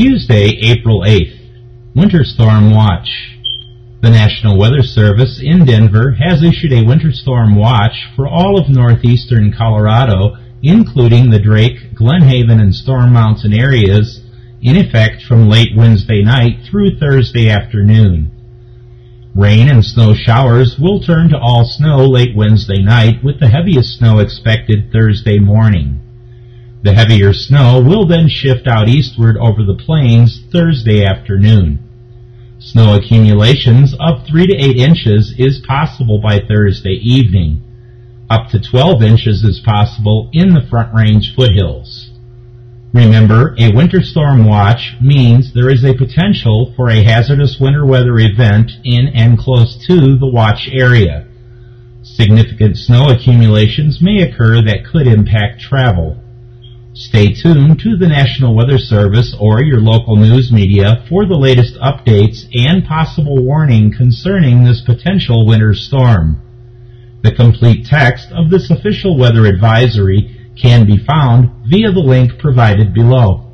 Tuesday, April 8th. Winter Storm Watch. The National Weather Service in Denver has issued a winter storm watch for all of northeastern Colorado, including the Drake, Glen Haven, and Storm Mountain areas, in effect from late Wednesday night through Thursday afternoon. Rain and snow showers will turn to all snow late Wednesday night with the heaviest snow expected Thursday morning. The heavier snow will then shift out eastward over the plains Thursday afternoon. Snow accumulations of 3 to 8 inches is possible by Thursday evening. Up to 12 inches is possible in the Front Range foothills. Remember, a winter storm watch means there is a potential for a hazardous winter weather event in and close to the watch area. Significant snow accumulations may occur that could impact travel. Stay tuned to the National Weather Service or your local news media for the latest updates and possible warning concerning this potential winter storm. The complete text of this official weather advisory can be found via the link provided below.